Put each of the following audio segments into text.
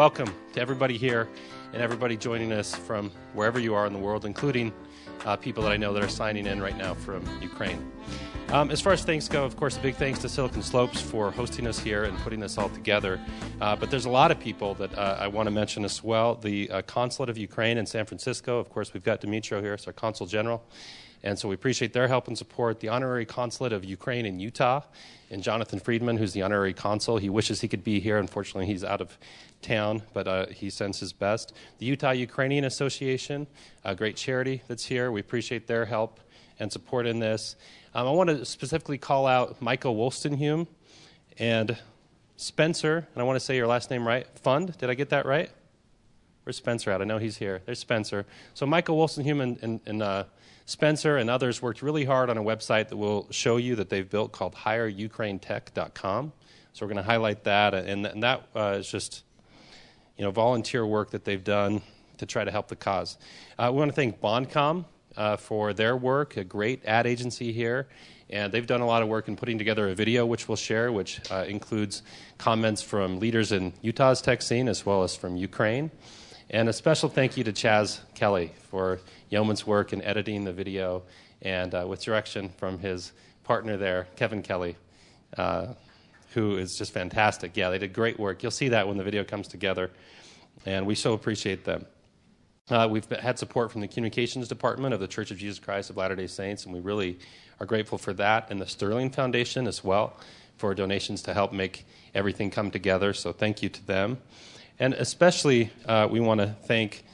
welcome to everybody here and everybody joining us from wherever you are in the world, including uh, people that I know that are signing in right now from Ukraine. Um, as far as thanks go, of course, a big thanks to Silicon Slopes for hosting us here and putting this all together. Uh, but there's a lot of people that uh, I want to mention as well. The uh, Consulate of Ukraine in San Francisco, of course, we've got Dimitro here, it's our Consul General. And so we appreciate their help and support. The Honorary Consulate of Ukraine in Utah, and Jonathan Friedman, who's the Honorary Consul. He wishes he could be here. Unfortunately, he's out of town, but uh, he sends his best. The Utah Ukrainian Association, a great charity that's here. We appreciate their help and support in this. Um, I want to specifically call out Michael Wolstenhume and Spencer, and I want to say your last name right. Fund, did I get that right? Where's Spencer at? I know he's here. There's Spencer. So Michael Wolstenhume and, and, uh, Spencer and others worked really hard on a website that we'll show you that they've built called HireUkraineTech.com. So we're going to highlight that, and, and that uh, is just you know volunteer work that they've done to try to help the cause. Uh, we want to thank Boncom uh, for their work, a great ad agency here. And they've done a lot of work in putting together a video, which we'll share, which uh, includes comments from leaders in Utah's tech scene as well as from Ukraine. And a special thank you to Chaz Kelly for yeoman's work in editing the video and uh, with direction from his partner there, Kevin Kelly, uh, who is just fantastic. Yeah, they did great work. You'll see that when the video comes together, and we so appreciate them. Uh, we've had support from the communications department of the Church of Jesus Christ of Latter day Saints, and we really are grateful for that, and the Sterling Foundation as well for donations to help make everything come together. So thank you to them. And especially, uh, we want to thank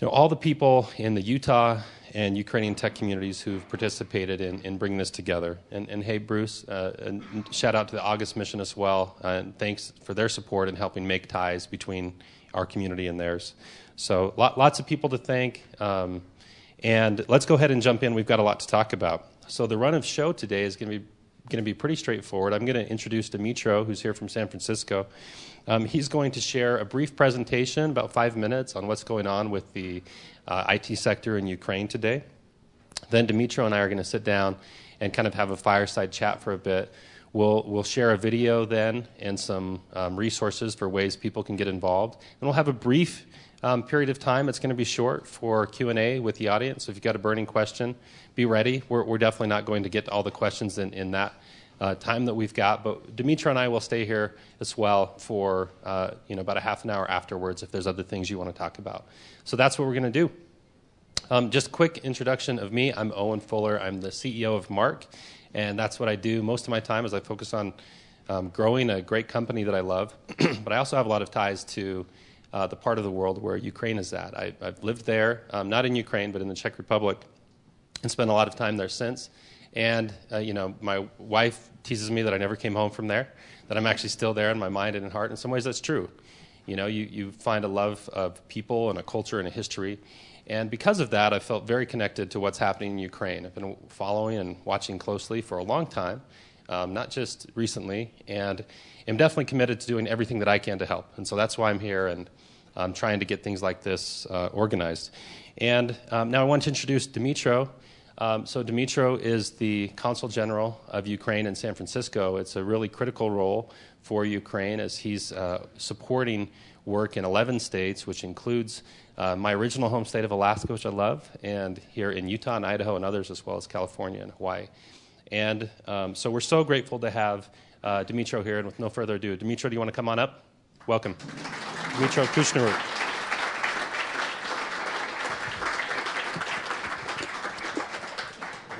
you know, all the people in the Utah and Ukrainian tech communities who've participated in, in bringing this together. And, and hey, Bruce, uh, and shout out to the August mission as well. Uh, and thanks for their support in helping make ties between our community and theirs. So lot, lots of people to thank. Um, and let's go ahead and jump in. We've got a lot to talk about. So the run of show today is going to be going to be pretty straightforward. I'm going to introduce Dimitro, who's here from San Francisco. Um, he's going to share a brief presentation, about five minutes, on what's going on with the uh, IT sector in Ukraine today. Then Dimitro and I are going to sit down and kind of have a fireside chat for a bit. We'll, we'll share a video then and some um, resources for ways people can get involved. And we'll have a brief um, period of time. It's going to be short for Q&A with the audience. So if you've got a burning question, be ready. We're, we're definitely not going to get to all the questions in, in that uh, time that we've got. But Dimitra and I will stay here as well for uh, you know about a half an hour afterwards if there's other things you want to talk about. So that's what we're going to do. Um, just quick introduction of me. I'm Owen Fuller. I'm the CEO of Marq, and that's what I do most of my time. Is I focus on um, growing a great company that I love, but I also have a lot of ties to uh, the part of the world where Ukraine is at. I, have lived there, um, not in Ukraine, but in the Czech Republic, and spent a lot of time there since. And, uh, you know, my wife teases me that I never came home from there, that I'm actually still there in my mind and in heart. In some ways, that's true. You know, you, you find a love of people and a culture and a history. And because of that, I felt very connected to what's happening in Ukraine. I've been following and watching closely for a long time, um, not just recently, and am definitely committed to doing everything that I can to help. And so that's why I'm here and I'm trying to get things like this uh, organized. And um, now I want to introduce Dimitro. Um, so, Dimitro is the Consul General of Ukraine in San Francisco. It's a really critical role for Ukraine as he's uh, supporting work in 11 states, which includes uh, my original home state of Alaska, which I love, and here in Utah and Idaho and others, as well as California and Hawaii. And um, so, we're so grateful to have uh, Dimitro here. And with no further ado, Dimitro, do you want to come on up? Welcome. Dimitro Kushneruk.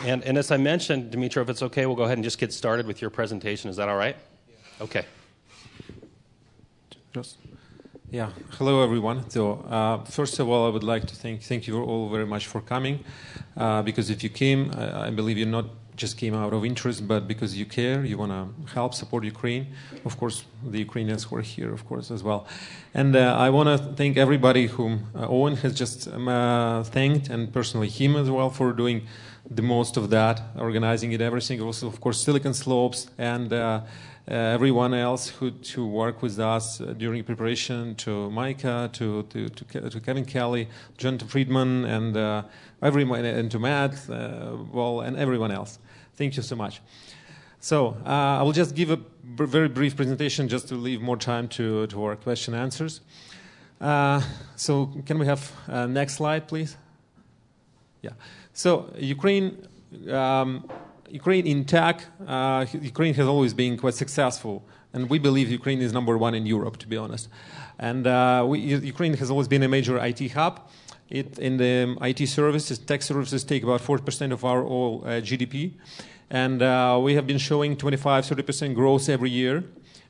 And, and as I mentioned, Dimitro, if it's okay, we'll go ahead and just get started with your presentation. Is that all right? Yeah. Okay. Just, yeah. Hello, everyone. So, uh, first of all, I would like to thank thank you all very much for coming, uh, because if you came, I, I believe you're not just came out of interest, but because you care, you want to help support Ukraine. Of course, the Ukrainians who are here, of course, as well. And uh, I want to thank everybody whom uh, Owen has just um, uh, thanked, and personally him as well for doing the most of that, organizing it, everything. Also, of course, Silicon Slopes and uh, uh, everyone else who to work with us uh, during preparation, to Micah, to to, to, to Kevin Kelly, Jonathan Friedman, and everyone, and to Matt, well, and everyone else. Thank you so much. So uh, I will just give a very brief presentation just to leave more time to, to our question answers. Uh, so can we have uh, next slide, please? Yeah. So Ukraine, um, Ukraine in tech, uh, Ukraine has always been quite successful, and we believe Ukraine is number one in Europe, to be honest. And uh, we, Ukraine has always been a major IT hub. It, in the IT services, tech services take about 40% of our all uh, GDP. And uh, we have been showing 25, 30% growth every year.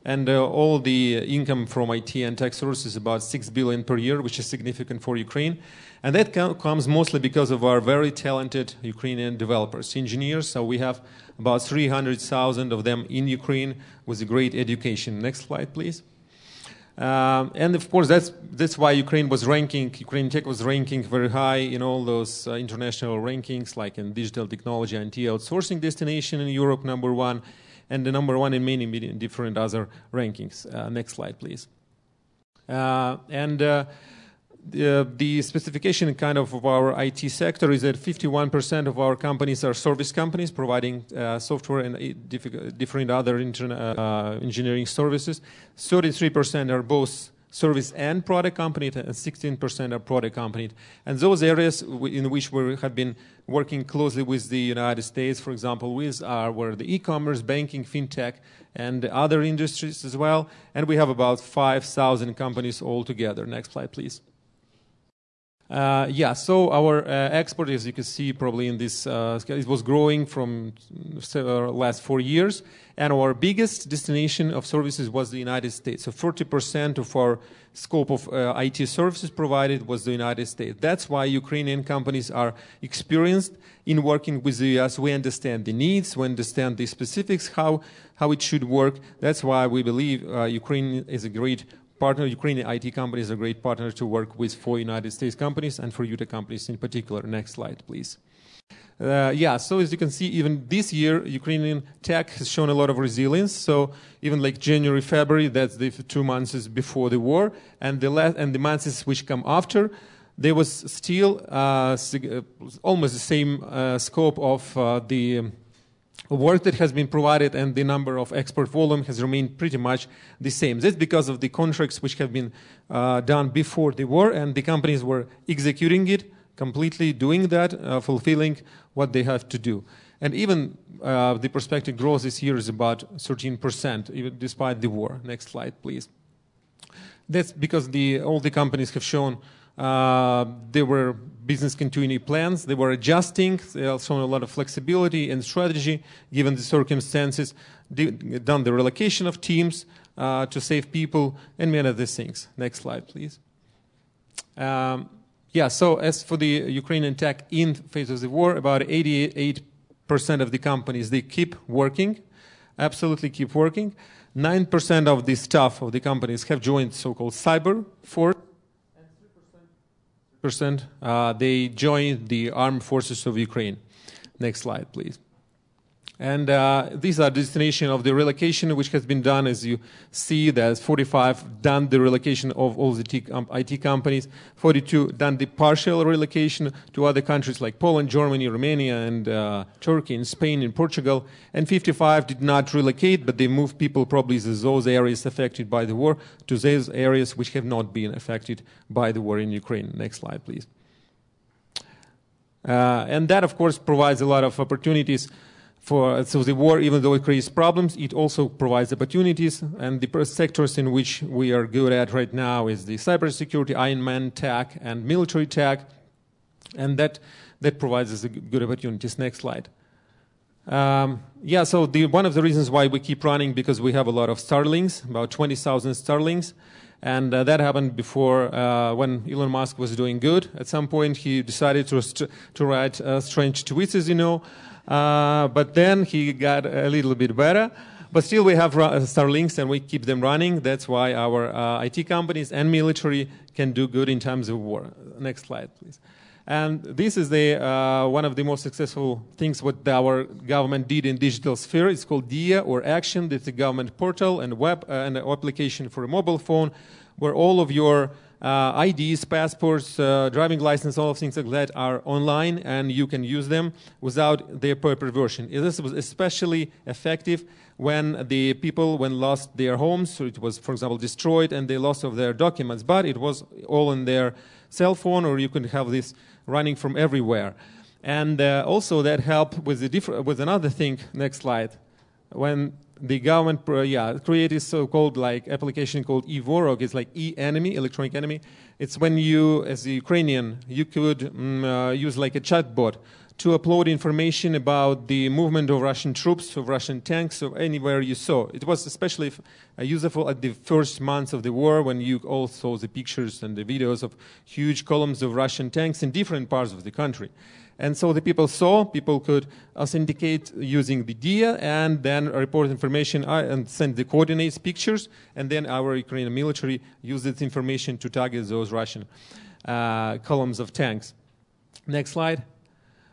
And uh, all the income from IT and tech services is about 6 billion per year, which is significant for Ukraine. And that comes mostly because of our very talented Ukrainian developers, engineers. So we have about 300,000 of them in Ukraine with a great education. Next slide, please. Um, and of course, that's that's why Ukraine was ranking. Ukraine Tech was ranking very high in all those uh, international rankings, like in digital technology and outsourcing destination in Europe, number one, and the number one in many, many different other rankings. Uh, next slide, please. Uh, and uh, the, specification kind of of our IT sector is that 51% of our companies are service companies providing uh, software and uh, different other uh, engineering services. 33% are both service and product company, and 16% are product company. And those areas in which we have been working closely with the United States, for example, with are where the e-commerce, banking, fintech, and other industries as well. And we have about 5,000 companies altogether. Next slide, please. Uh, yeah, so our uh, export, as you can see probably in this, uh, it was growing from uh, last four years. And our biggest destination of services was the United States. So 40% of our scope of uh, IT services provided was the United States. That's why Ukrainian companies are experienced in working with the US. We understand the needs, we understand the specifics, how, how it should work. That's why we believe uh, Ukraine is a great partner, Ukrainian IT companies are great partner to work with for United States companies and for Utah companies in particular. Next slide, please. Uh, yeah, so as you can see, even this year, Ukrainian tech has shown a lot of resilience. So even like January, February, that's the two months before the war, and the last, and the months which come after, there was still uh, uh almost the same uh, scope of uh, the um, work that has been provided and the number of export volume has remained pretty much the same. That's because of the contracts which have been uh, done before the war and the companies were executing it, completely doing that, uh, fulfilling what they have to do. And even uh, the prospective growth this year is about 13%, even despite the war. Next slide, please. That's because the, all the companies have shown uh, there were business continuity plans. They were adjusting. They also shown a lot of flexibility and strategy given the circumstances. done the relocation of teams uh, to save people and many other things. Next slide, please. Um, yeah, so as for the Ukrainian tech in face of the war, about 88% of the companies, they keep working, absolutely keep working. 9% of the staff of the companies have joined so-called cyber force percent, uh, they joined the armed forces of Ukraine. Next slide, please. And uh, these are destination of the relocation, which has been done, as you see. There's 45 done the relocation of all the IT companies, 42 done the partial relocation to other countries like Poland, Germany, Romania, and uh, Turkey, and Spain, and Portugal. And 55 did not relocate, but they moved people probably to those areas affected by the war to those areas which have not been affected by the war in Ukraine. Next slide, please. Uh, and that, of course, provides a lot of opportunities for, so the war, even though it creates problems, it also provides opportunities. And the sectors in which we are good at right now is the cybersecurity, Iron Man tech, and military tech. And that, that provides us good opportunities. Next slide. Um, yeah, so the, one of the reasons why we keep running because we have a lot of Starlinks, about 20,000 Starlinks, And uh, that happened before uh, when Elon Musk was doing good. At some point, he decided to, to write uh, strange tweets, as you know. Uh, but then he got a little bit better. But still, we have uh, Starlinks and we keep them running. That's why our uh, IT companies and military can do good in times of war. Next slide, please. And this is the, uh, one of the most successful things what our government did in digital sphere. It's called Diia or Action. It's a government portal and web uh, and an application for a mobile phone where all of your uh, IDs, passports, uh, driving license, all of things like that are online, and you can use them without their paper version. This was especially effective when the people when lost their homes, so it was, for example, destroyed, and they lost of their documents. But it was all in their cell phone, or you could have this running from everywhere. And uh, also that helped with the diff- with another thing. Next slide. When the government uh, yeah created so-called like application called e-vorog. It's like e-enemy electronic enemy. It's when you as a ukrainian you could mm, uh, use like a chatbot to upload information about the movement of russian troops of russian tanks or anywhere you saw. It was especially uh, useful at the first months of the war when you all saw the pictures and the videos of huge columns of russian tanks in different parts of the country and so the people saw, people could authenticate using the Diia and then report information uh, and send the coordinates, pictures, and then our Ukrainian military used this information to target those Russian uh, columns of tanks. Next slide.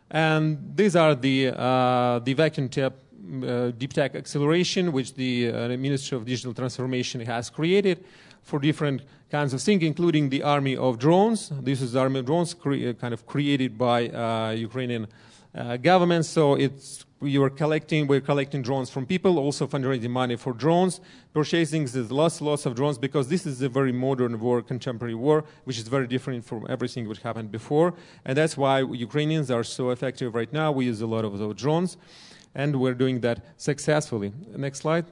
And these are the, uh, the vacuum tap uh, deep tech acceleration, which the uh, Ministry of Digital Transformation has created for different kinds of things, including the army of drones. This is the army of drones cre- uh, kind of created by uh, Ukrainian uh, government. So it's we were collecting we're collecting drones from people, also fundraising money for drones, purchasing lots lots of drones because this is a very modern war, contemporary war, which is very different from everything which happened before, and that's why Ukrainians are so effective right now. We use a lot of those drones, and we're doing that successfully. Next slide.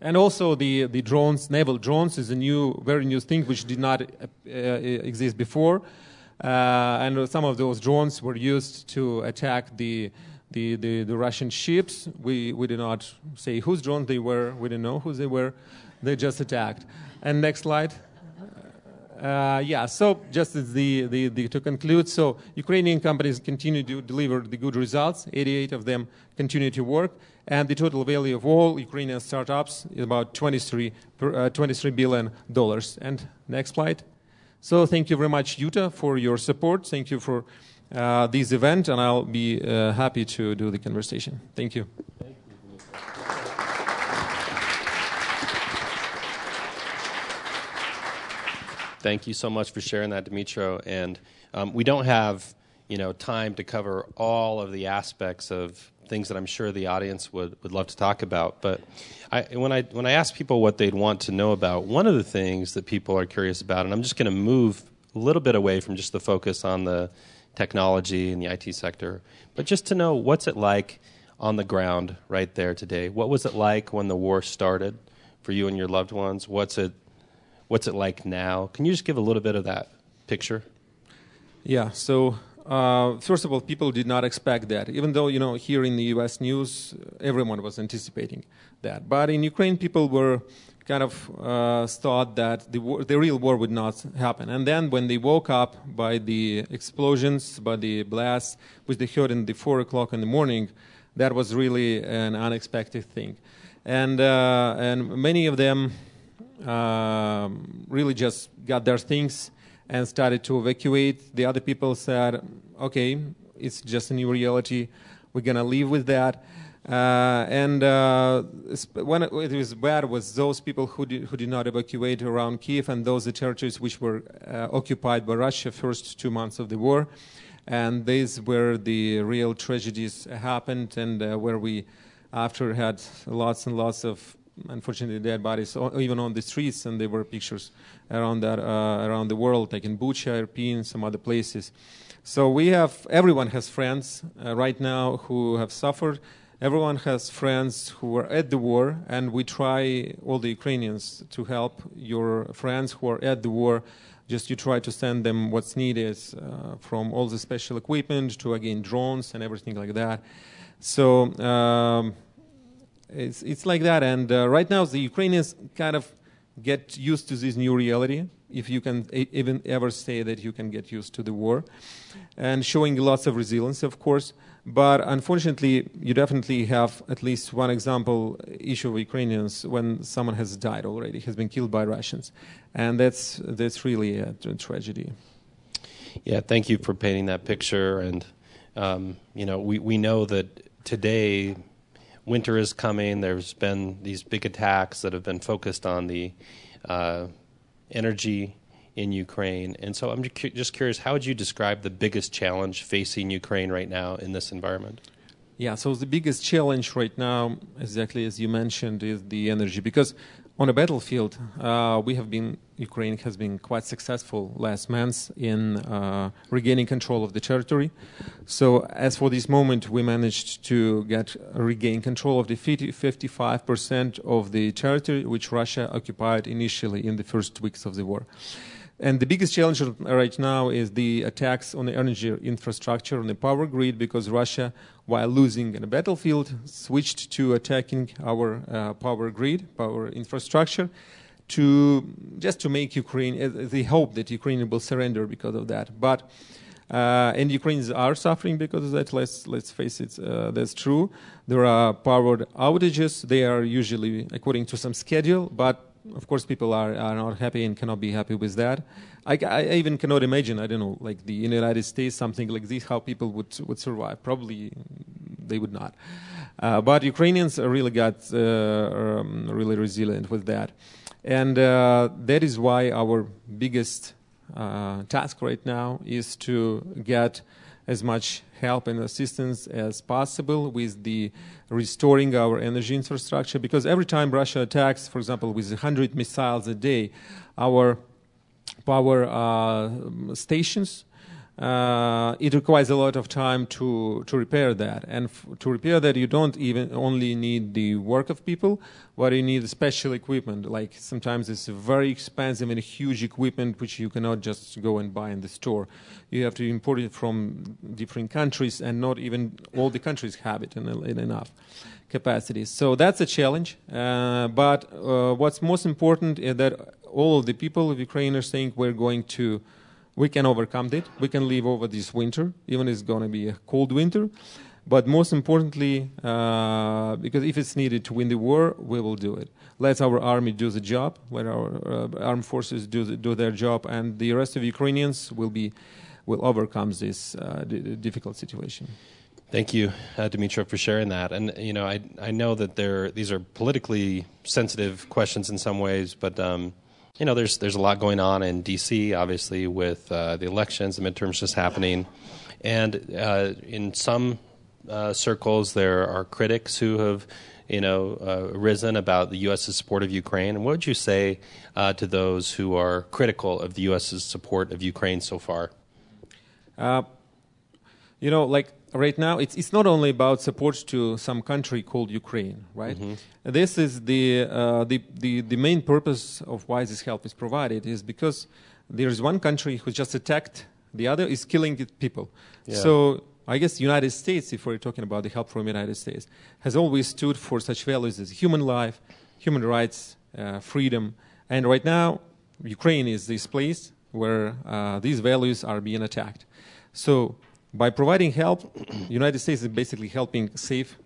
And also the, the drones, naval drones, is a new, very new thing which did not uh, uh, exist before. Uh, and some of those drones were used to attack the, the, the, the, Russian ships. We, we did not say whose drones they were. We didn't know who they were. They just attacked. And next slide. Uh, yeah, so just the, the, the, to conclude, so Ukrainian companies continue to deliver the good results. 88 of them continue to work, and the total value of all Ukrainian startups is about 23, uh, 23 billion dollars. And next slide. So thank you very much, Utah, for your support. Thank you for uh, this event, and I'll be uh, happy to do the conversation. Thank you. Thank you so much for sharing that, Dimitro. And um, we don't have, you know, time to cover all of the aspects of things that I'm sure the audience would, would love to talk about. But I, when I when I ask people what they'd want to know about, one of the things that people are curious about, and I'm just going to move a little bit away from just the focus on the technology and the IT sector, but just to know what's it like on the ground right there today. What was it like when the war started for you and your loved ones? What's it What's it like now? Can you just give a little bit of that picture? Yeah. So uh, first of all, people did not expect that. Even though you know here in the U.S. news, everyone was anticipating that. But in Ukraine, people were kind of uh, thought that the, war, the real war would not happen. And then when they woke up by the explosions, by the blasts, which they heard in the four o'clock in the morning, that was really an unexpected thing. And uh, and many of them um, really just got their things and started to evacuate. The other people said, okay, it's just a new reality. We're going to live with that. Uh, and uh, when it was bad was those people who did, who did not evacuate around Kiev and those territories which were uh, occupied by Russia first two months of the war. And these were the real tragedies happened and uh, where we after had lots and lots of unfortunately dead bodies even on the streets, and there were pictures around that uh, around the world, like in Bucha, Irpin, some other places. So we have everyone has friends uh, right now who have suffered. Everyone has friends who are at the war, and we try all the Ukrainians to help your friends who are at the war. Just you try to send them what's needed uh, from all the special equipment to again drones and everything like that. So. Um, it's, it's like that. And uh, right now, the Ukrainians kind of get used to this new reality, if you can even ever say that you can get used to the war, and showing lots of resilience, of course. But unfortunately, you definitely have at least one example issue of Ukrainians when someone has died already, has been killed by Russians, and that's that's really a, tragedy. Yeah, thank you for painting that picture. And um, you know, we we know that today winter is coming. There's been these big attacks that have been focused on the uh, energy in Ukraine. And so I'm just curious, how would you describe the biggest challenge facing Ukraine right now in this environment? Yeah, so the biggest challenge right now, exactly as you mentioned, is the energy. Because on a battlefield, uh, we have been Ukraine has been quite successful last month in uh, regaining control of the territory. So, as for this moment, we managed to get regain control of the 50, 55% of the territory which Russia occupied initially in the first weeks of the war. And the biggest challenge right now is the attacks on the energy infrastructure, on the power grid, because Russia, while losing in a battlefield, switched to attacking our uh, power grid, power infrastructure, to just to make Ukraine. Uh, they hope that Ukraine will surrender because of that, but. Uh, and Ukrainians are suffering because of that. Let's let's face it, uh, that's true. There are power outages. They are usually according to some schedule, but of course, people are, are not happy and cannot be happy with that. I, I even cannot imagine, I don't know, like the United States, something like this, how people would, would survive. Probably they would not. Uh, but Ukrainians really got uh, um, really resilient with that. And uh, that is why our biggest uh, task right now is to get as much help and assistance as possible with the restoring our energy infrastructure because every time Russia attacks, for example, with 100 missiles a day, our power uh, stations uh, it requires a lot of time to, to repair that. And f- to repair that, you don't even only need the work of people, but you need special equipment. Like sometimes it's very expensive and huge equipment which you cannot just go and buy in the store. You have to import it from different countries, and not even all the countries have it in, in enough capacity. So that's a challenge. Uh, but uh, what's most important is that all of the people of Ukraine are saying we're going to we can overcome it. We can live over this winter, even if it's going to be a cold winter. But most importantly, uh, because if it's needed to win the war, we will do it. Let our army do the job, let our uh, armed forces do, the, do their job, and the rest of Ukrainians will be will overcome this uh, d- difficult situation. Thank you, uh, for sharing that. And you know, I I know that there these are politically sensitive questions in some ways, but um, you know, there's there's a lot going on in D.C. Obviously, with uh, the elections, the midterms just happening, and uh, in some uh, circles there are critics who have, you know, uh, risen about the U.S.'s support of Ukraine. And what would you say uh, to those who are critical of the U.S.'s support of Ukraine so far? You know, like right now it's, it's not only about support to some country called Ukraine, right? Mm-hmm. This is the, uh, the, the, the main purpose of why this help is provided is because there is one country who just attacked, the other is killing people. Yeah. So I guess the United States, if we're talking about the help from the United States, has always stood for such values as human life, human rights, uh, freedom. And right now, Ukraine is this place where uh, these values are being attacked. So by providing help, United States is basically helping save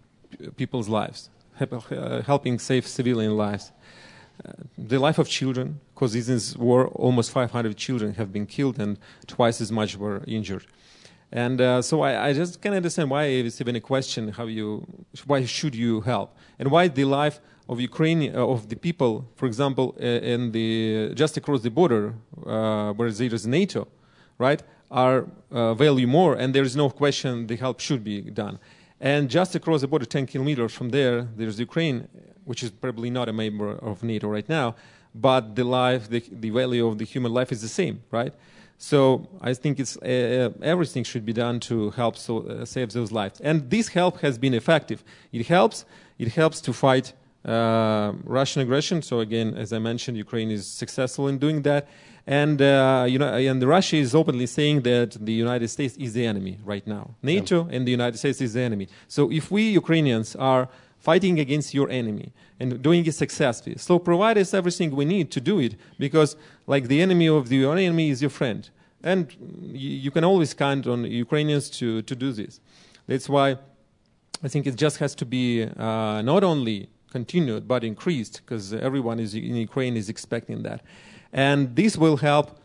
people's lives, uh, helping save civilian lives. Uh, the life of children, because in this war, almost 500 children have been killed and twice as much were injured. And uh, so I, I, just can't understand why it's even a question how you, why should you help? And why the life of Ukraine, uh, of the people, for example, uh, in the, just across the border, uh, where there is NATO, right? Are uh, value more, and there is no question the help should be done. And just across the border, 10 kilometers from there, there's Ukraine, which is probably not a member of NATO right now, but the life, the, the value of the human life is the same, right? So I think it's uh, uh everything should be done to help so, uh, save those lives. And this help has been effective. It helps. It helps to fight uh, Russian aggression. So again, as I mentioned, Ukraine is successful in doing that. And uh, you know, and Russia is openly saying that the United States is the enemy right now. NATO yeah. and the United States is the enemy. So if we Ukrainians are fighting against your enemy and doing it successfully, so provide us everything we need to do it, because like the enemy of the, your enemy is your friend, and you, you can always count on Ukrainians to to do this. That's why I think it just has to be uh, not only continued but increased, because everyone is in Ukraine is expecting that. And this will help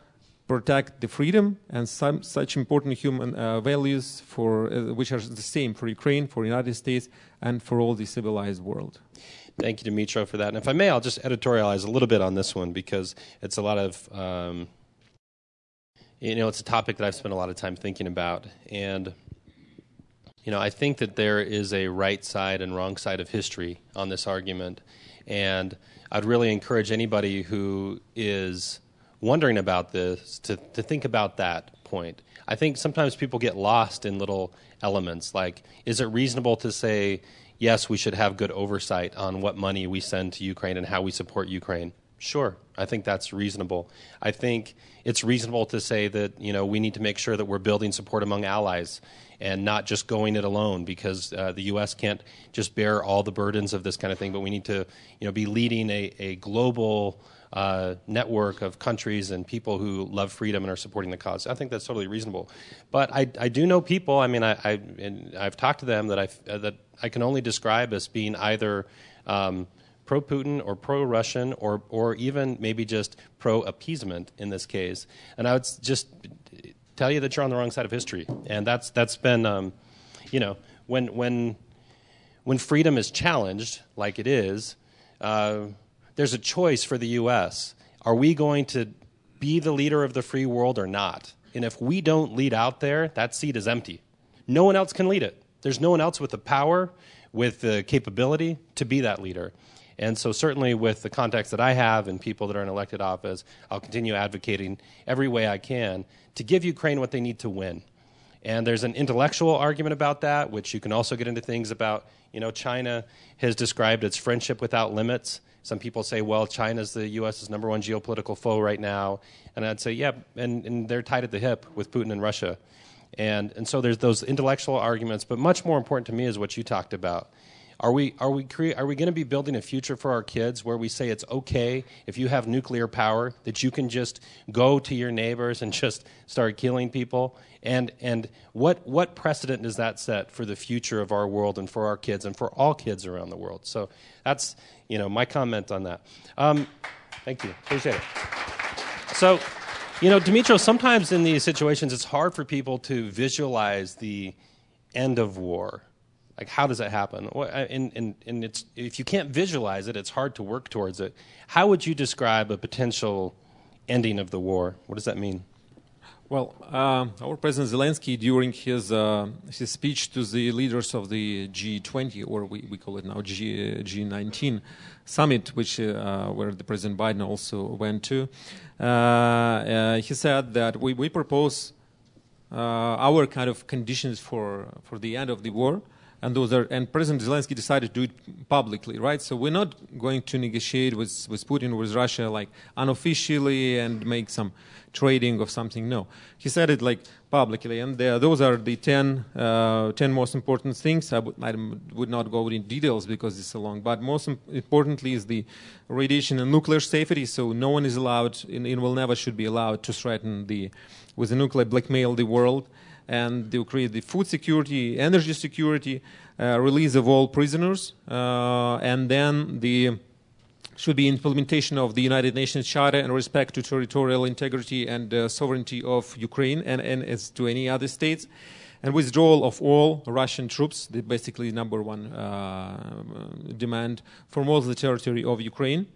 protect the freedom and some such important human uh, values for uh, which are the same for Ukraine, for the United States, and for all the civilized world. Thank you, Dmytro, for that. And if I may, I'll just editorialize a little bit on this one because it's a lot of um, you know, it's a topic that I've spent a lot of time thinking about. And, you know, I think that there is a right side and wrong side of history on this argument. And I'd really encourage anybody who is wondering about this to, to think about that point. I think sometimes people get lost in little elements like, is it reasonable to say, yes, we should have good oversight on what money we send to Ukraine and how we support Ukraine? Sure, I think that's reasonable. I think it's reasonable to say that you know we need to make sure that we're building support among allies and not just going it alone because uh, the U.S. can't just bear all the burdens of this kind of thing. But we need to you know be leading a, a global uh, network of countries and people who love freedom and are supporting the cause. I think that's totally reasonable. But I, I do know people. I mean, I, I have talked to them that I uh, that I can only describe as being either. Um, pro Putin or pro Russian or, or even maybe just pro appeasement in this case. And I would just tell you that you're on the wrong side of history. And that's, that's been, um, you know, when, when, when freedom is challenged, like it is, uh, there's a choice for the U.S. Are we going to be the leader of the free world or not? And if we don't lead out there, that seat is empty. No one else can lead it. There's no one else with the power, with the capability to be that leader. And so, certainly, with the contacts that I have and people that are in elected office, I'll continue advocating every way I can to give Ukraine what they need to win. And there's an intellectual argument about that, which you can also get into things about. You know, China has described its friendship without limits. Some people say, well, China's the U.S.'s number one geopolitical foe right now. And I'd say, yeah, and, and they're tied at the hip with Putin and Russia. And, and so there's those intellectual arguments, but much more important to me is what you talked about are we are we cre- are we going to be building a future for our kids where we say it's okay if you have nuclear power that you can just go to your neighbors and just start killing people? And and what what precedent does that set for the future of our world and for our kids and for all kids around the world? So that's you know my comment on that. Um, thank you, appreciate it. So. You know, Dimitro, sometimes in these situations it's hard for people to visualize the end of war like, how does that happen? And, and, and it's, if you can't visualize it, it's hard to work towards it. How would you describe a potential ending of the war? What does that mean? Well, uh, our President Zelensky, during his uh, his speech to the leaders of the G20, or we, we call it now G, G19 summit, which uh, where the President Biden also went to, uh, uh, he said that we, we propose uh, our kind of conditions for for the end of the war and those are and President Zelensky decided to do it publicly, right? So we're not going to negotiate with with Putin with Russia like unofficially and make some trading of something. No, he said it like publicly, and there, those are the 10, uh, 10 most important things. I, would would not go into details because it's so long, but most importantly is the radiation and nuclear safety. So no one is allowed, and will never should be allowed to threaten the with the nuclear blackmail the world and they will create the food security, energy security, uh, release of all prisoners, uh, and then the should be implementation of the United Nations Charter and respect to territorial integrity and uh, sovereignty of Ukraine and, and as to any other states and withdrawal of all Russian troops, the basically number one uh, demand from all the territory of Ukraine.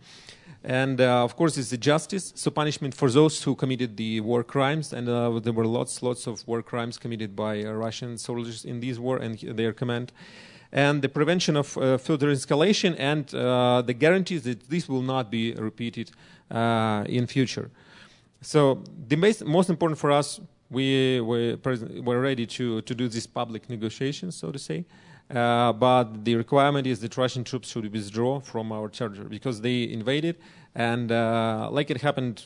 And uh, of course, it's the justice, so punishment for those who committed the war crimes. And uh, there were lots, lots of war crimes committed by uh, Russian soldiers in this war and their command. And the prevention of uh, further escalation and uh, the guarantees that this will not be repeated in future. So the most important for us, we were, we're ready to, to do these public negotiations, so to say. Uh, but the requirement is that Russian troops should withdraw from our territory because they invaded, and uh, like it happened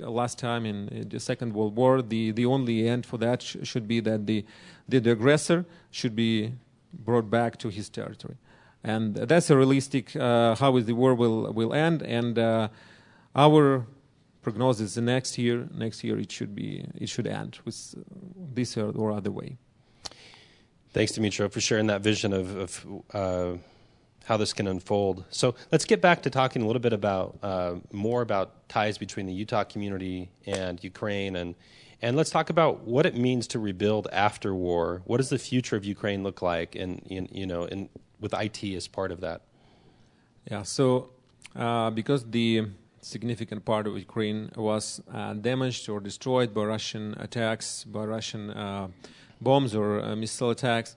last time in, in, the Second World War, the, the only end for that sh- should be that the, the, the aggressor should be brought back to his territory, and that's a realistic uh, how the war will will end. And uh, our prognosis the next year, next year it should be it should end with this or other way. Thanks, Dimitro, for sharing that vision of, of uh, how this can unfold. So let's get back to talking a little bit about uh, more about ties between the Utah community and Ukraine, and and let's talk about what it means to rebuild after war. What does the future of Ukraine look like, and you know, and with IT as part of that? Yeah. So uh, because the significant part of Ukraine was uh, damaged or destroyed by Russian attacks, by Russian uh, bombs or uh, missile attacks.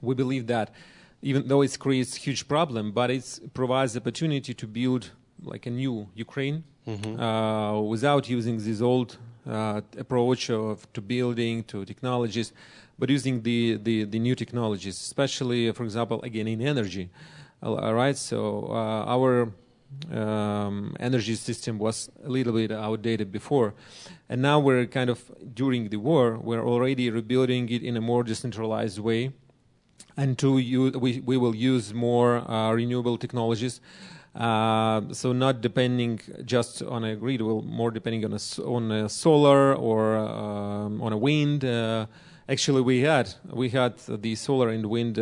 We believe that even though it creates huge problem, but it provides opportunity to build like a new Ukraine mm-hmm. Uh, without using this old uh, approach of to building to technologies, but using the, the, the new technologies, especially, for example, again in energy. All right, so uh, our um, energy system was a little bit outdated before. And now we're kind of, during the war, we're already rebuilding it in a more decentralized way. And to use, we, we will use more uh, renewable technologies. Uh, so not depending just on a grid, well, more depending on a, on a solar or um, on a wind. Uh, actually, we had we had the solar and wind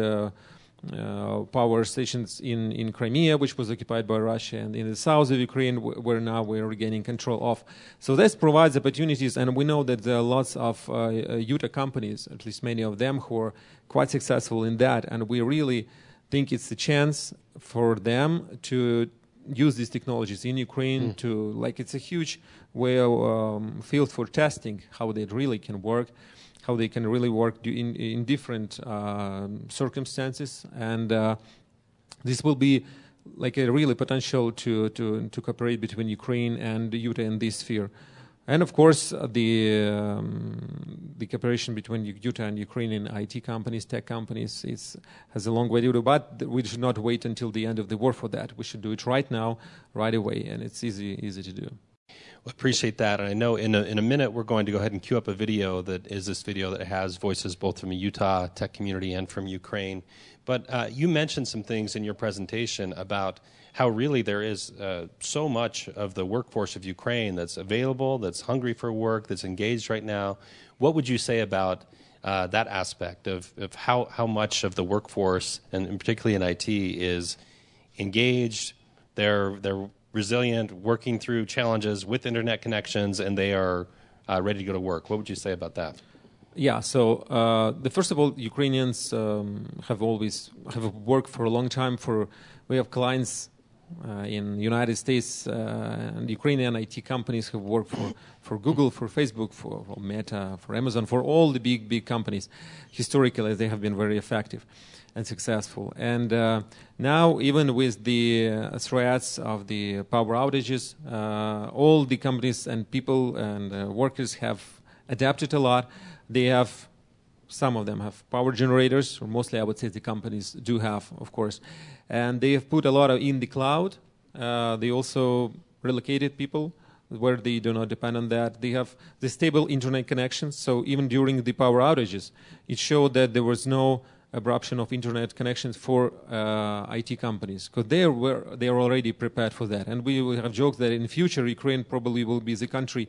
uh, power stations in, in Crimea, which was occupied by Russia, and in the south of Ukraine, where now we're regaining control of. So this provides opportunities, and we know that there are lots of uh, uh, Utah companies, at least many of them, who are quite successful in that, and we really think it's a chance for them to use these technologies in Ukraine mm. to like it's a huge way of, um, field for testing how they really can work how they can really work in, in different uh, circumstances. And uh, this will be like a really potential to, to, to cooperate between Ukraine and Utah in this sphere. And of course, uh, the um, the cooperation between Utah and Ukrainian IT companies, tech companies, is, has a long way to do. But we should not wait until the end of the war for that. We should do it right now, right away, and it's easy easy to do. We appreciate that. And I know in a, in a minute we're going to go ahead and cue up a video that is this video that has voices both from the Utah tech community and from Ukraine. But uh, you mentioned some things in your presentation about how really there is uh, so much of the workforce of Ukraine that's available, that's hungry for work, that's engaged right now. What would you say about uh, that aspect of, of how, how much of the workforce, and particularly in IT, is engaged? They're, they're resilient, working through challenges with internet connections, and they are uh, ready to go to work. What would you say about that? Yeah. So, uh, the first of all, Ukrainians um, have always have worked for a long time. For we have clients in United States uh, and Ukrainian IT companies have worked for, for Google, for Facebook, for, for, Meta, for Amazon, for all the big big companies. Historically, they have been very effective and successful. And uh, now, even with the uh, threats of the power outages, uh, all the companies and people and uh, workers have adapted a lot. They have, some of them have power generators, or mostly I would say the companies do have, of course. And they have put a lot of in the cloud. Uh, they also relocated people where they do not depend on that. They have the stable internet connections. So even during the power outages, it showed that there was no abruption of internet connections for uh, IT companies because they were they are already prepared for that. And we have joked that in future Ukraine probably will be the country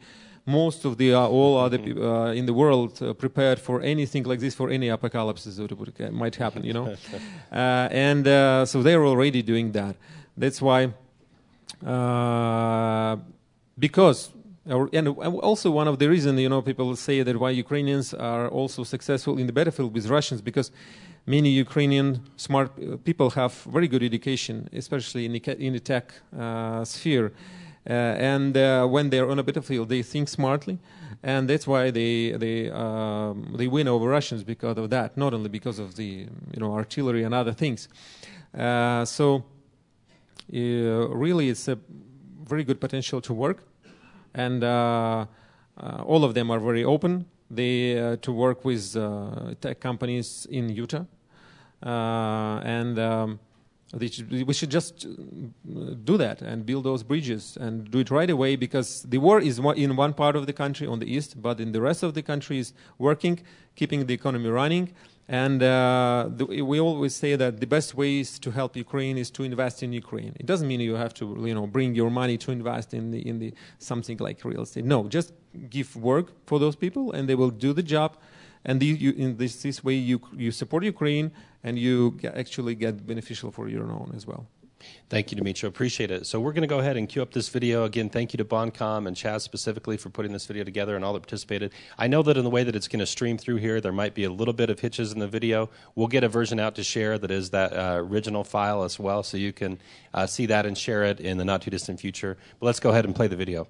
most of the uh, all other people uh, in the world uh, prepared for anything like this for any apocalypse that might happen. You know, uh, and uh, so they are already doing that. That's why because and also one of the reasons you know people say that why Ukrainians are also successful in the battlefield with Russians because many Ukrainian smart uh, people have very good education, especially in the, in the tech uh, sphere. Uh, and uh, when they're on a battlefield, they think smartly, and that's why they they um, they win over Russians because of that, not only because of the you know artillery and other things. Uh, so really, it's a very good potential to work, and all of them are very open. They to work with tech companies in Utah. Uh, and um, we should just do that and build those bridges and do it right away because the war is in one part of the country on the east, but in the rest of the country is working, keeping the economy running. And uh, the, we always say that the best ways to help Ukraine is to invest in Ukraine. It doesn't mean you have to, you know, bring your money to invest in the, in the something like real estate. No, just give work for those people, and they will do the job and the, you, in this, this way you, you support Ukraine and you actually get beneficial for your own as well. Thank you, Dimitro. Appreciate it. So we're going to go ahead and cue up this video. Again, thank you to Boncom and Chaz specifically for putting this video together and all that participated. I know that in the way that it's going to stream through here, there might be a little bit of hitches in the video. We'll get a version out to share that is that uh, original file as well, so you can uh, see that and share it in the not too distant future. But let's go ahead and play the video.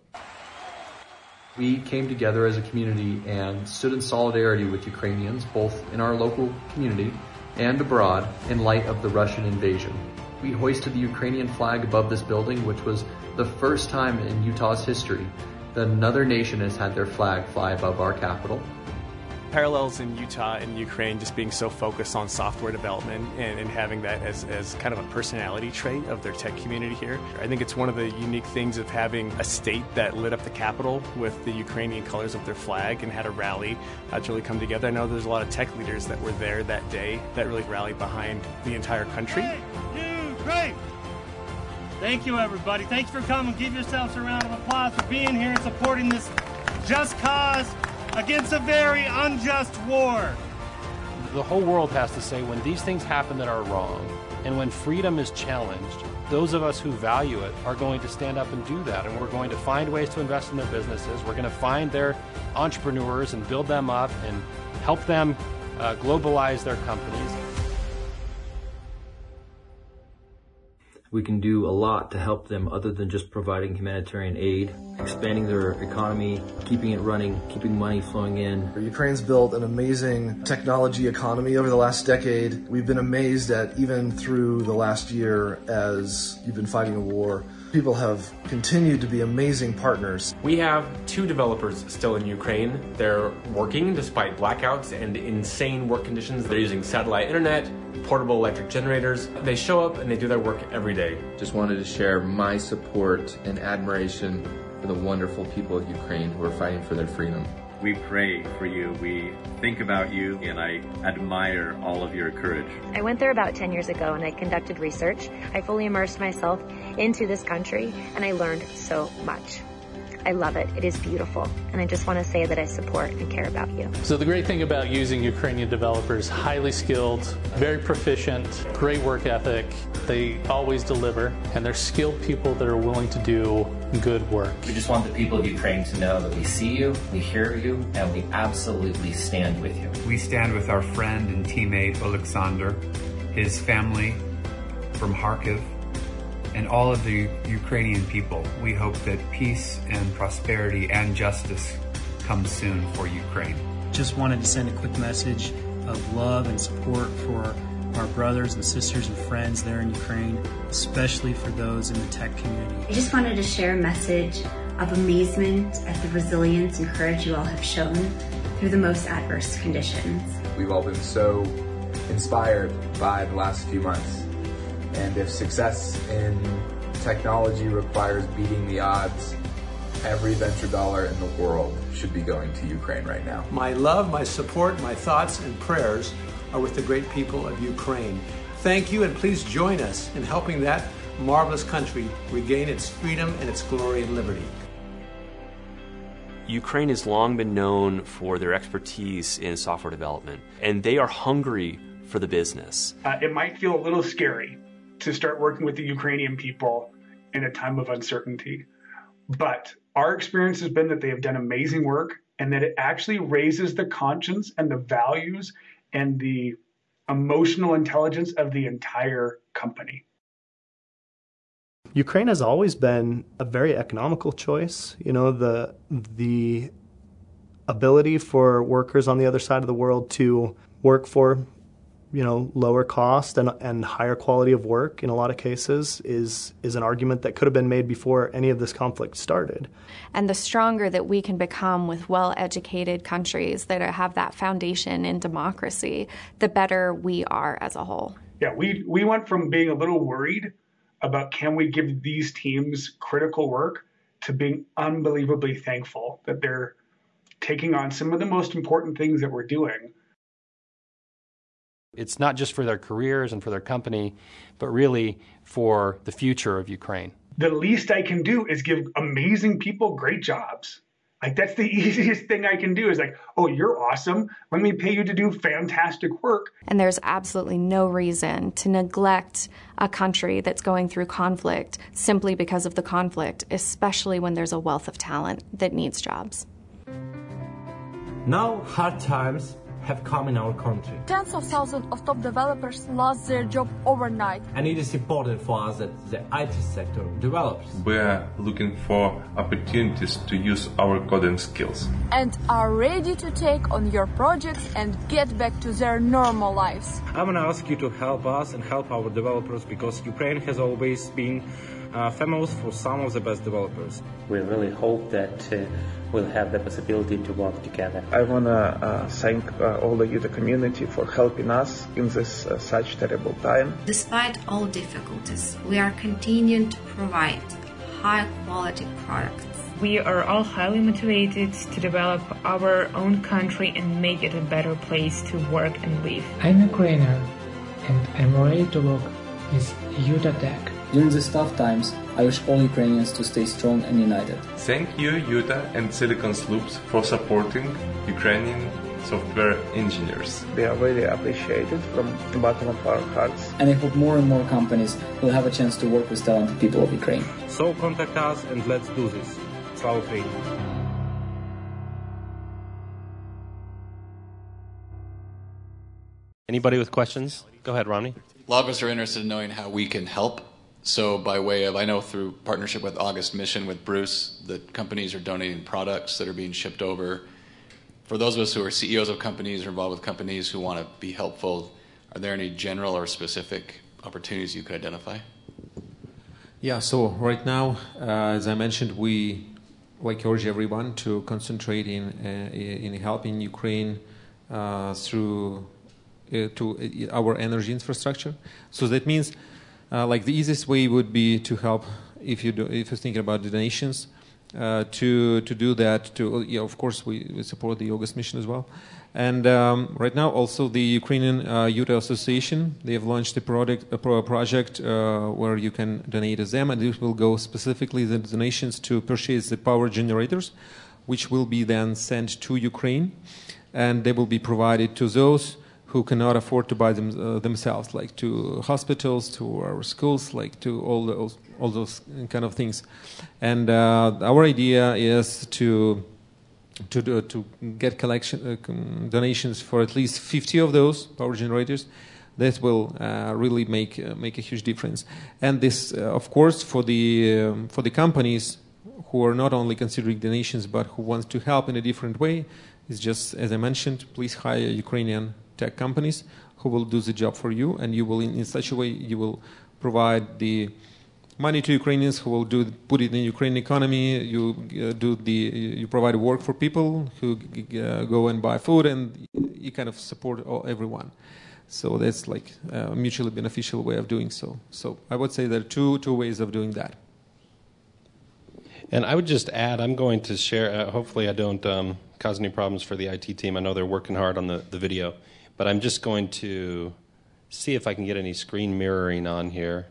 We came together as a community and stood in solidarity with Ukrainians, both in our local community and abroad, in light of the Russian invasion. We hoisted the Ukrainian flag above this building, which was the first time in Utah's history that another nation has had their flag fly above our capital parallels in Utah and Ukraine just being so focused on software development and, and, having that as, as kind of a personality trait of their tech community here. I think it's one of the unique things of having a state that lit up the capital with the Ukrainian colors of their flag and had a rally uh, to really come together. I know there's a lot of tech leaders that were there that day that really rallied behind the entire country. Ukraine! Thank you, everybody. Thanks for coming. Give yourselves a round of applause for being here and supporting this just cause against a very unjust war. The whole world has to say when these things happen that are wrong, and when freedom is challenged, those of us who value it are going to stand up and do that. And we're going to find ways to invest in their businesses. We're going to find their entrepreneurs and build them up and help them uh, globalize their companies. We can do a lot to help them other than just providing humanitarian aid, expanding their economy, keeping it running, keeping money flowing in. Ukraine's built an amazing technology economy over the last decade. We've been amazed at even through the last year as you've been fighting a war. People have continued to be amazing partners. We have two developers still in Ukraine. They're working despite blackouts and insane work conditions. They're using satellite internet, portable electric generators. They show up and they do their work every day. Just wanted to share my support and admiration for the wonderful people of Ukraine who are fighting for their freedom. We pray for you. We think about you, and I admire all of your courage. I went there about 10 years ago and I conducted research. I fully immersed myself into this country and I learned so much. I love it. It is beautiful. And I just want to say that I support and care about you. So, the great thing about using Ukrainian developers, highly skilled, very proficient, great work ethic. They always deliver, and they're skilled people that are willing to do good work. We just want the people of Ukraine to know that we see you, we hear you, and we absolutely stand with you. We stand with our friend and teammate Alexander, his family from Kharkiv and all of the Ukrainian people. We hope that peace and prosperity and justice come soon for Ukraine. Just wanted to send a quick message of love and support for our brothers and sisters and friends there in Ukraine, especially for those in the tech community. I just wanted to share a message of amazement at the resilience and courage you all have shown through the most adverse conditions. We've all been so inspired by the last few months and if success in technology requires beating the odds, every venture dollar in the world should be going to Ukraine right now. My love, my support, my thoughts, and prayers are with the great people of Ukraine. Thank you, and please join us in helping that marvelous country regain its freedom and its glory and liberty. Ukraine has long been known for their expertise in software development, and they are hungry for the business. Uh, it might feel a little scary to start working with the Ukrainian people in a time of uncertainty. But our experience has been that they have done amazing work and that it actually raises the conscience and the values and the emotional intelligence of the entire company. Ukraine has always been a very economical choice. You know, the the ability for workers on the other side of the world to work for you know lower cost and and higher quality of work in a lot of cases is is an argument that could have been made before any of this conflict started. And the stronger that we can become with well-educated countries that have that foundation in democracy, the better we are as a whole. Yeah, we we went from being a little worried about can we give these teams critical work to being unbelievably thankful that they're taking on some of the most important things that we're doing it's not just for their careers and for their company, but really for the future of Ukraine. The least I can do is give amazing people great jobs. Like that's the easiest thing I can do is like, oh, you're awesome. Let me pay you to do fantastic work. And there's absolutely no reason to neglect a country that's going through conflict simply because of the conflict, especially when there's a wealth of talent that needs jobs. Now, hard times have come in our country. Tens of thousands of top developers lost their job overnight. And it is important for us that the IT sector develops. We are looking for opportunities to use our coding skills. And are ready to take on your projects and get back to their normal lives. I want to ask you to help us and help our developers because Ukraine has always been uh, famous for some of the best developers. We really hope that uh, we'll have the possibility to work together. I want to uh, thank uh, all the user community for helping us in this uh, such terrible time. Despite all difficulties, we are continuing to provide high quality products. We are all highly motivated to develop our own country and make it a better place to work and live. I'm Ukrainian and I'm ready to work with Utah Tech. During these tough times, I wish all Ukrainians to stay strong and united. Thank you, Utah and Silicon Slopes, for supporting Ukrainian software engineers. They are really appreciated from the bottom of our hearts. And I hope more and more companies will have a chance to work with talented people of Ukraine. So contact us and let's do this. Slava Ukraini! Anybody with questions? Go ahead, Romney. A lot of us are interested in knowing how we can help. So, by way of, I know through partnership with August Mission with Bruce, that companies are donating products that are being shipped over. For those of us who are CEOs of companies or involved with companies who want to be helpful, are there any general or specific opportunities you could identify? Yeah, so right now, uh, as I mentioned, we like urge everyone to concentrate in uh, in helping Ukraine uh, through uh, to our energy infrastructure. So that means, uh, like the easiest way would be to help if you do, if you're thinking about donations. Uh, to to do that, to yeah, of course we, we support the August mission as well, and um, right now also the Ukrainian uh, Association they have launched a product a pro project uh, where you can donate to them, and this will go specifically the donations to purchase the power generators, which will be then sent to Ukraine, and they will be provided to those who cannot afford to buy them uh, themselves, like to hospitals, to our schools, like to all those all those kind of things. And uh, our idea is to to do, to get collection uh, donations for at least 50 of those power generators. That will uh, really make uh, make a huge difference. And this, uh, of course, for the um, for the companies who are not only considering donations but who want to help in a different way, is just as I mentioned, please hire Ukrainian tech companies who will do the job for you, and you will, in, in such a way, you will provide the money to Ukrainians who will do put it in the Ukrainian economy. You uh, do the you provide work for people who uh, go and buy food, and you kind of support all, everyone. So that's like a mutually beneficial way of doing so. So I would say there are two two ways of doing that. And I would just add, I'm going to share. Uh, hopefully, I don't um, cause any problems for the IT team. I know they're working hard on the, the video, but I'm just going to see if I can get any screen mirroring on here.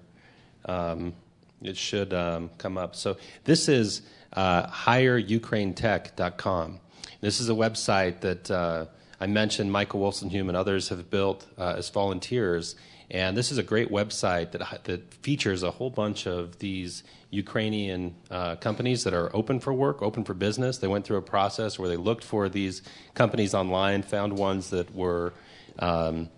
Um, it should um, come up. So this is uh, hireukrainetech.com. This is a website that uh, I mentioned Michael Wolstenholme and others have built uh, as volunteers. And this is a great website that, that features a whole bunch of these Ukrainian uh, companies that are open for work, open for business. They went through a process where they looked for these companies online, found ones that were, um,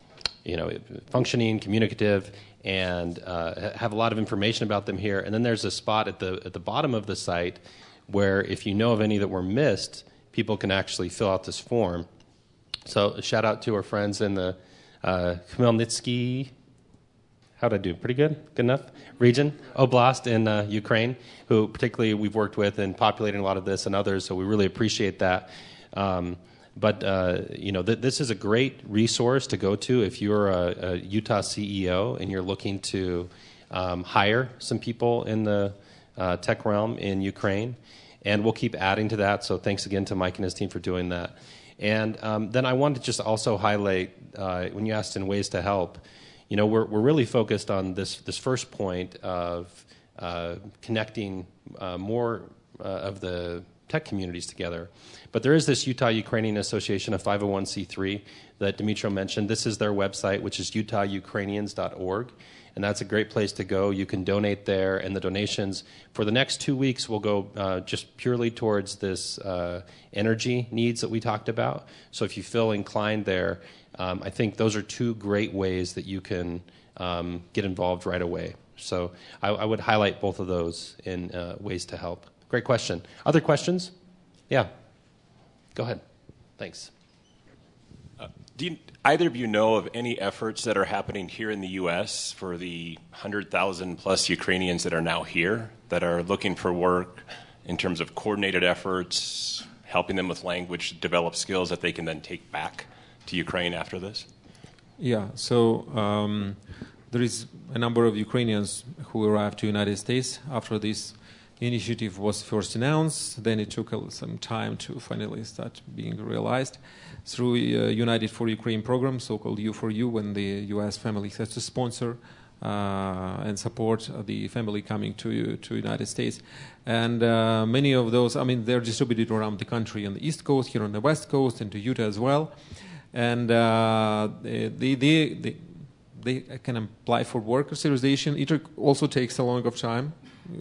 you know, functioning, communicative, and uh, have a lot of information about them here. And then there's a spot at the at the bottom of the site where, if you know of any that were missed, people can actually fill out this form. So, shout out to our friends in the uh, Khmelnytsky how did I do? Pretty good? Good enough? Region, Oblast in uh, Ukraine, who particularly we've worked with in populating a lot of this and others, so we really appreciate that. Um, but uh, you know, th- this is a great resource to go to if you're a, a Utah CEO and you're looking to um, hire some people in the uh, tech realm in Ukraine. And we'll keep adding to that. So thanks again to Mike and his team for doing that. And um, then I wanted to just also highlight uh, when you asked in ways to help you know, we're, we're really focused on this, this first point of uh, connecting uh, more uh, of the tech communities together. But there is this Utah Ukrainian Association, a 501c3 that Dimitro mentioned. This is their website, which is utahukrainians.org. And that's a great place to go. You can donate there, and the donations for the next two weeks will go uh, just purely towards this uh, energy needs that we talked about. So if you feel inclined there, um, I think those are two great ways that you can um, get involved right away. So I, I, would highlight both of those in uh, ways to help. Great question. Other questions? Yeah. Go ahead. Thanks. Uh, do you, either of you know of any efforts that are happening here in the U.S. for the 100,000 plus Ukrainians that are now here that are looking for work in terms of coordinated efforts, helping them with language, develop skills that they can then take back to Ukraine after this? Yeah, so um, there is a number of Ukrainians who arrived to the United States after this initiative was first announced. Then it took some time to finally start being realized through uh, United for Ukraine program, so-called U4U, when the U.S. family has to sponsor uh, and support the family coming to to United States. And uh, many of those, I mean, they're distributed around the country on the East Coast, here on the West Coast, and to Utah as well. And uh, they, they, they, they can apply for work authorization. It also takes a long of time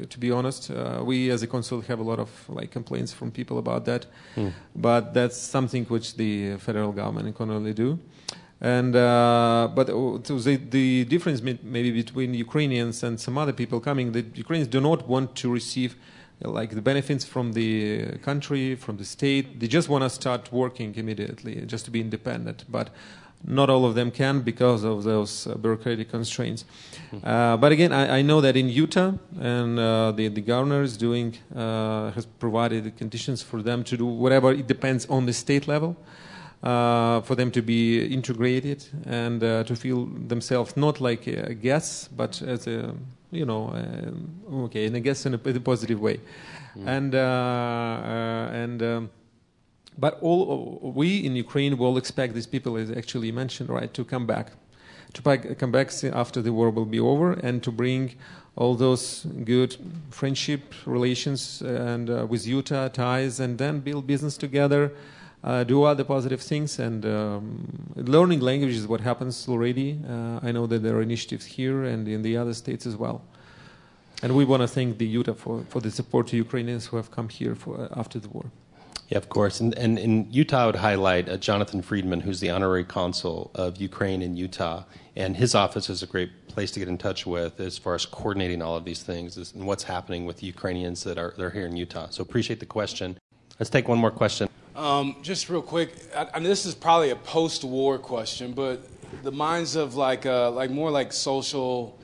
to be honest. Uh, we as a consul have a lot of like complaints from people about that, mm. but that's something which the federal government can only do. And uh, but uh, so the, the difference maybe between Ukrainians and some other people coming, the Ukrainians do not want to receive like the benefits from the country, from the state. They just want to start working immediately, just to be independent. But not all of them can because of those uh, bureaucratic constraints. Mm-hmm. Uh, but again, I, I, know that in Utah, and uh, the, the governor is doing uh, has provided the conditions for them to do whatever. It depends on the state level. Uh, for them to be integrated and uh, to feel themselves not like a guest, but as a you know, okay, and I guess in a, guest in a positive way, mm. and and. Um, but all we in Ukraine will expect these people, as actually mentioned, right, to come back, to come back after the war will be over, and to bring all those good friendship relations and uh, with Utah ties, and then build business together, uh, do other positive things, and um, learning language is what happens already. Uh, I know that there are initiatives here and in the other states as well. And we want to thank the Utah for, for the support to Ukrainians who have come here for, after the war. Yeah, of course. And, and in Utah, I would highlight uh, Jonathan Friedman, who's the honorary consul of Ukraine in Utah. And his office is a great place to get in touch with as far as coordinating all of these things and what's happening with Ukrainians that are, that are here in Utah. So appreciate the question. Let's take one more question. Um, just real quick, I, I mean, this is probably a post-war question, but the minds of like, uh, like more like social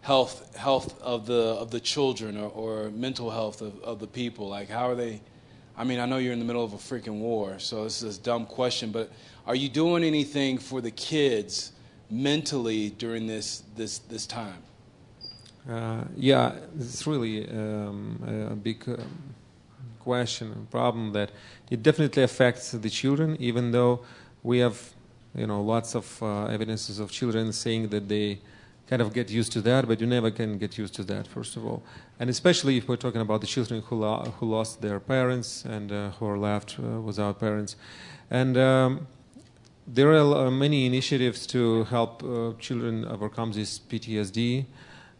health, health of the of the children, or, or mental health of, of the people. Like, how are they? I mean, I know you're in the middle of a freaking war, so this is a dumb question, but are you doing anything for the kids mentally during this this this time? Uh, yeah, it's really um, a big um, question, problem that it definitely affects the children, even though we have, you know, lots of uh, evidences of children saying that they kind of get used to that, but you never can get used to that, first of all. And especially if we're talking about the children who, lo- who lost their parents and uh, who are left uh, without parents. And um, there are uh, many initiatives to help uh, children overcome this PTSD.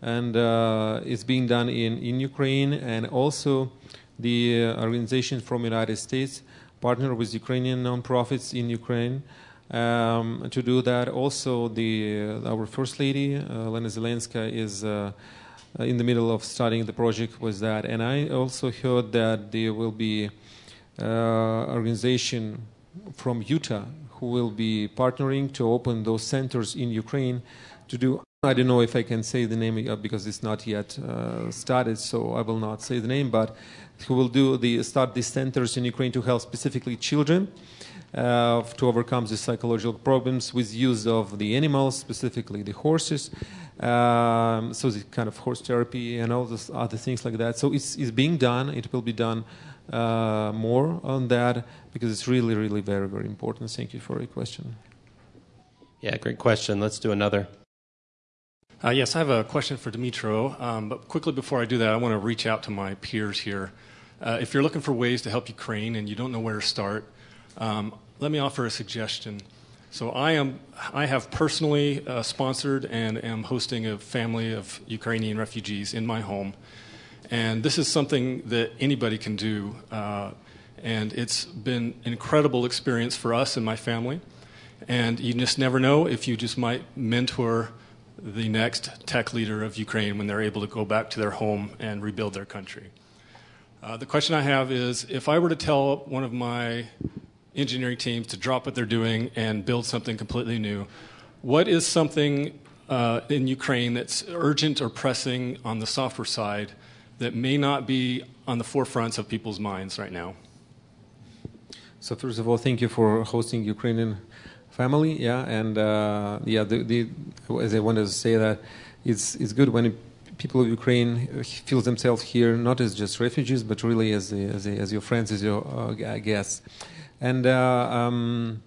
And uh, it's being done in, in Ukraine, and also the organization from United States partner with Ukrainian nonprofits in Ukraine um, to do that. Also, the our first lady, Lena Zelenska, is in the middle of starting the project was that. And I also heard that there will be uh, organization from Utah who will be partnering to open those centers in Ukraine to do. I don't know if I can say the name uh, because it's not yet uh, started, so I will not say the name. But who will do the start these centers in Ukraine to help specifically children uh, to overcome the psychological problems with use of the animals, specifically the horses. Um, so the kind of horse therapy and all those other things like that. So it's, it's being done. It will be done uh, more on that because it's really, really very, very important. Thank you for your question. Yeah, great question. Let's do another. Uh, yes, I have a question for Dimitro. Um, but quickly before I do that, I want to reach out to my peers here Uh, if you're looking for ways to help Ukraine and you don't know where to start, um, let me offer a suggestion. So I am I have personally uh, sponsored and am hosting a family of Ukrainian refugees in my home, and this is something that anybody can do. Uh, and it's been an incredible experience for us and my family. And you just never know if you just might mentor the next tech leader of Ukraine when they're able to go back to their home and rebuild their country. Uh, the question I have is if I were to tell one of my engineering teams to drop what they're doing and build something completely new, what is something uh, in Ukraine that's urgent or pressing on the software side that may not be on the forefronts of people's minds right now? So first of all, thank you for hosting Ukrainian family. Yeah, and uh, yeah, the, the, as I wanted to say that it's it's good when people of Ukraine feel themselves here not as just refugees, but really as a, as, as your friends, as your uh, guests. And uh, um,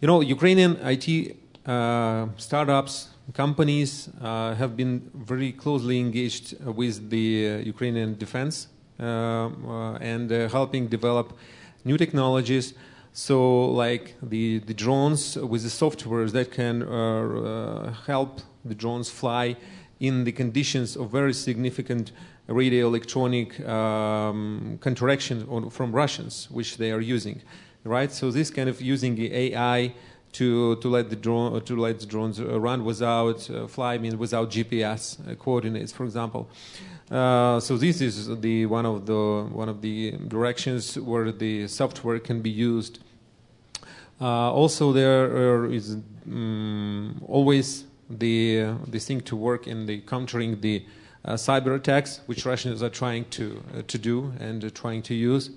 you know, Ukrainian IT uh, startups, companies uh, have been very closely engaged with the uh, Ukrainian defense and helping develop new technologies. So, like the, the drones with the softwares that can uh, uh, help the drones fly in the conditions of very significant radio electronic um, counteraction from Russians, which they are using, right? So, this kind of using AI to, to let the drone to let the drones run without uh, fly, I mean without GPS uh, coordinates, for example. Uh, so this is the one of the one of the directions where the software can be used. Uh, also, there is um, always the the thing to work in the countering the uh, cyber attacks, which Russians are trying to uh, to do and trying to use.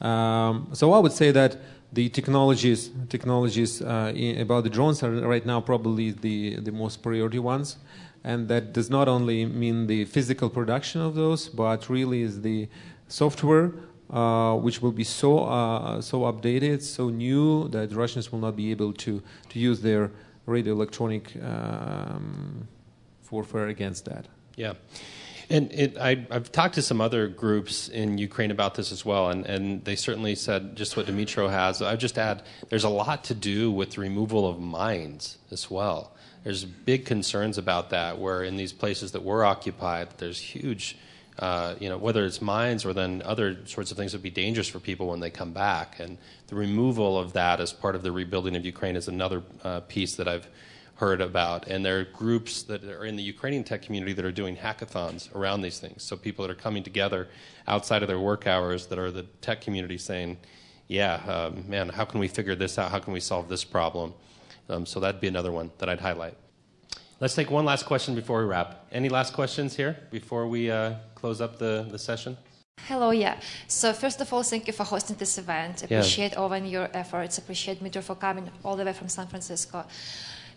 Um, so I would say that the technologies technologies uh, in, about the drones are right now probably the the most priority ones and that does not only mean the physical production of those, but really is the software uh, which will be so uh, so updated, so new that Russians will not be able to to use their radio electronic um, warfare against that. Yeah. And it, I, have talked to some other groups in Ukraine about this as well, and, and they certainly said just what Dimitro has. I just add there's a lot to do with the removal of mines as well there's big concerns about that. Where in these places that were occupied, there's huge, uh, you know, whether it's mines or then other sorts of things that would be dangerous for people when they come back. And the removal of that as part of the rebuilding of Ukraine is another uh, piece that I've heard about. And there are groups that are in the Ukrainian tech community that are doing hackathons around these things. So people that are coming together outside of their work hours that are the tech community saying, yeah, uh, man, how can we figure this out? How can we solve this problem? Um, so that'd be another one that I'd highlight. Let's take one last question before we wrap. Any last questions here before we uh, close up the, the session? Hello, yeah. So first of all, thank you for hosting this event. Appreciate yeah. Owen your efforts. Appreciate Dmitry for coming all the way from San Francisco.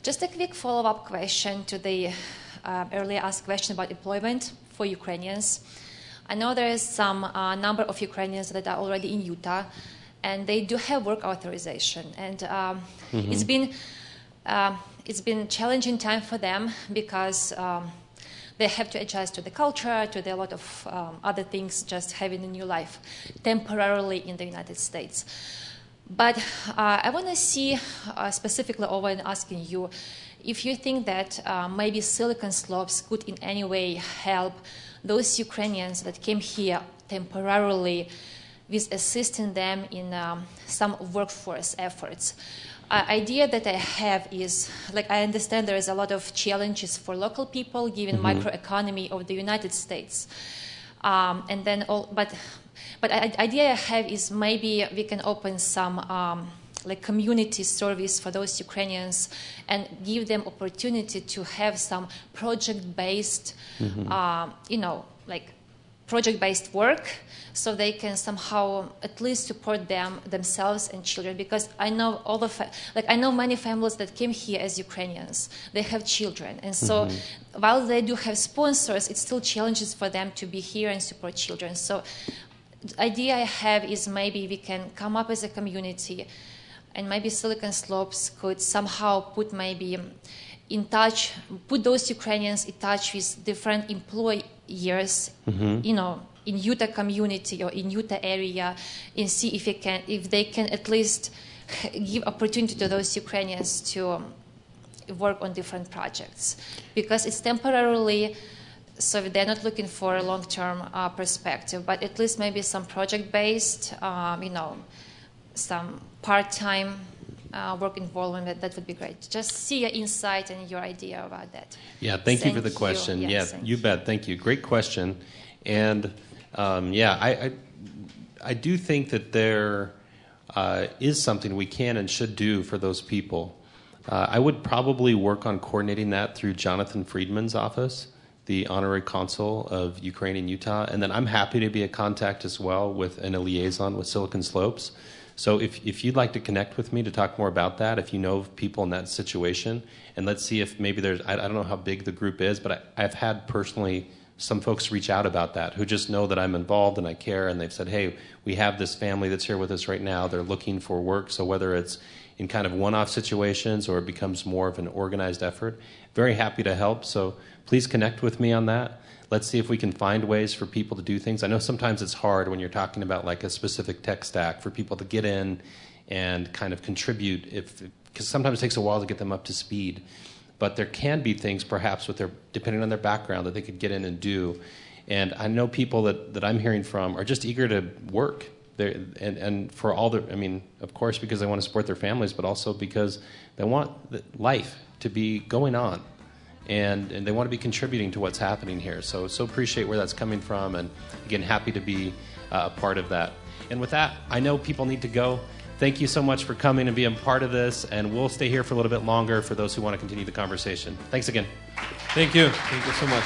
Just a quick follow-up question to the uh, earlier asked question about employment for Ukrainians. I know there is some uh, number of Ukrainians that are already in Utah, and they do have work authorization. And um, mm-hmm. it's been uh, it's been challenging time for them because um, they have to adjust to the culture, to the, a lot of um, other things, just having a new life temporarily in the United States. But uh, I want to see uh, specifically Owen and asking you if you think that uh, maybe Silicon Slopes could in any way help those Ukrainians that came here temporarily with assisting them in um, some workforce efforts. Uh, idea that I have is like I understand there is a lot of challenges for local people given mm-hmm. microeconomy of the United States, um, and then all, but but the idea I have is maybe we can open some. Um, like community service for those Ukrainians and give them opportunity to have some project-based, mm-hmm. uh, you know, like project-based work so they can somehow at least support them themselves and children because i know all the fa- like i know many families that came here as ukrainians they have children and so mm-hmm. while they do have sponsors it's still challenges for them to be here and support children so the idea i have is maybe we can come up as a community and maybe silicon slopes could somehow put maybe in touch put those ukrainians in touch with different employers mm-hmm. you know, in Utah community or in Utah area and see if, it can, if they can at least give opportunity to those Ukrainians to um, work on different projects because it's temporarily so they're not looking for a long-term uh, perspective but at least maybe some project-based um, you know some part-time uh, work involvement that would be great. Just see your insight and your idea about that. Yeah thank, you for the question you. yeah, you. bet. Thank you. Great question. And um, yeah I, I, I do think that there uh, is something we can and should do for those people. Uh, I would probably work on coordinating that through Jonathan Friedman's office, the honorary consul of Ukraine in Utah. And then I'm happy to be a contact as well with and a liaison with Silicon Slopes. So if, if you'd like to connect with me to talk more about that, if you know people in that situation, and let's see if maybe there's, I, I don't know how big the group is, but I, I've had personally some folks reach out about that who just know that I'm involved and I care, and they've said, hey, we have this family that's here with us right now. They're looking for work. So whether it's in kind of one off situations or it becomes more of an organized effort. Very happy to help, so please connect with me on that. Let's see if we can find ways for people to do things. I know sometimes it's hard when you're talking about like a specific tech stack for people to get in and kind of contribute if because sometimes it takes a while to get them up to speed. But there can be things perhaps with their depending on their background that they could get in and do. And I know people that, that I'm hearing from are just eager to work and, and for all the, I mean, of course, because they want to support their families, but also because they want life to be going on. And, and they want to be contributing to what's happening here. So, so appreciate where that's coming from. And again, happy to be uh, a part of that. And with that, I know people need to go. Thank you so much for coming and being part of this. And we'll stay here for a little bit longer for those who want to continue the conversation. Thanks again. Thank you. Thank you so much.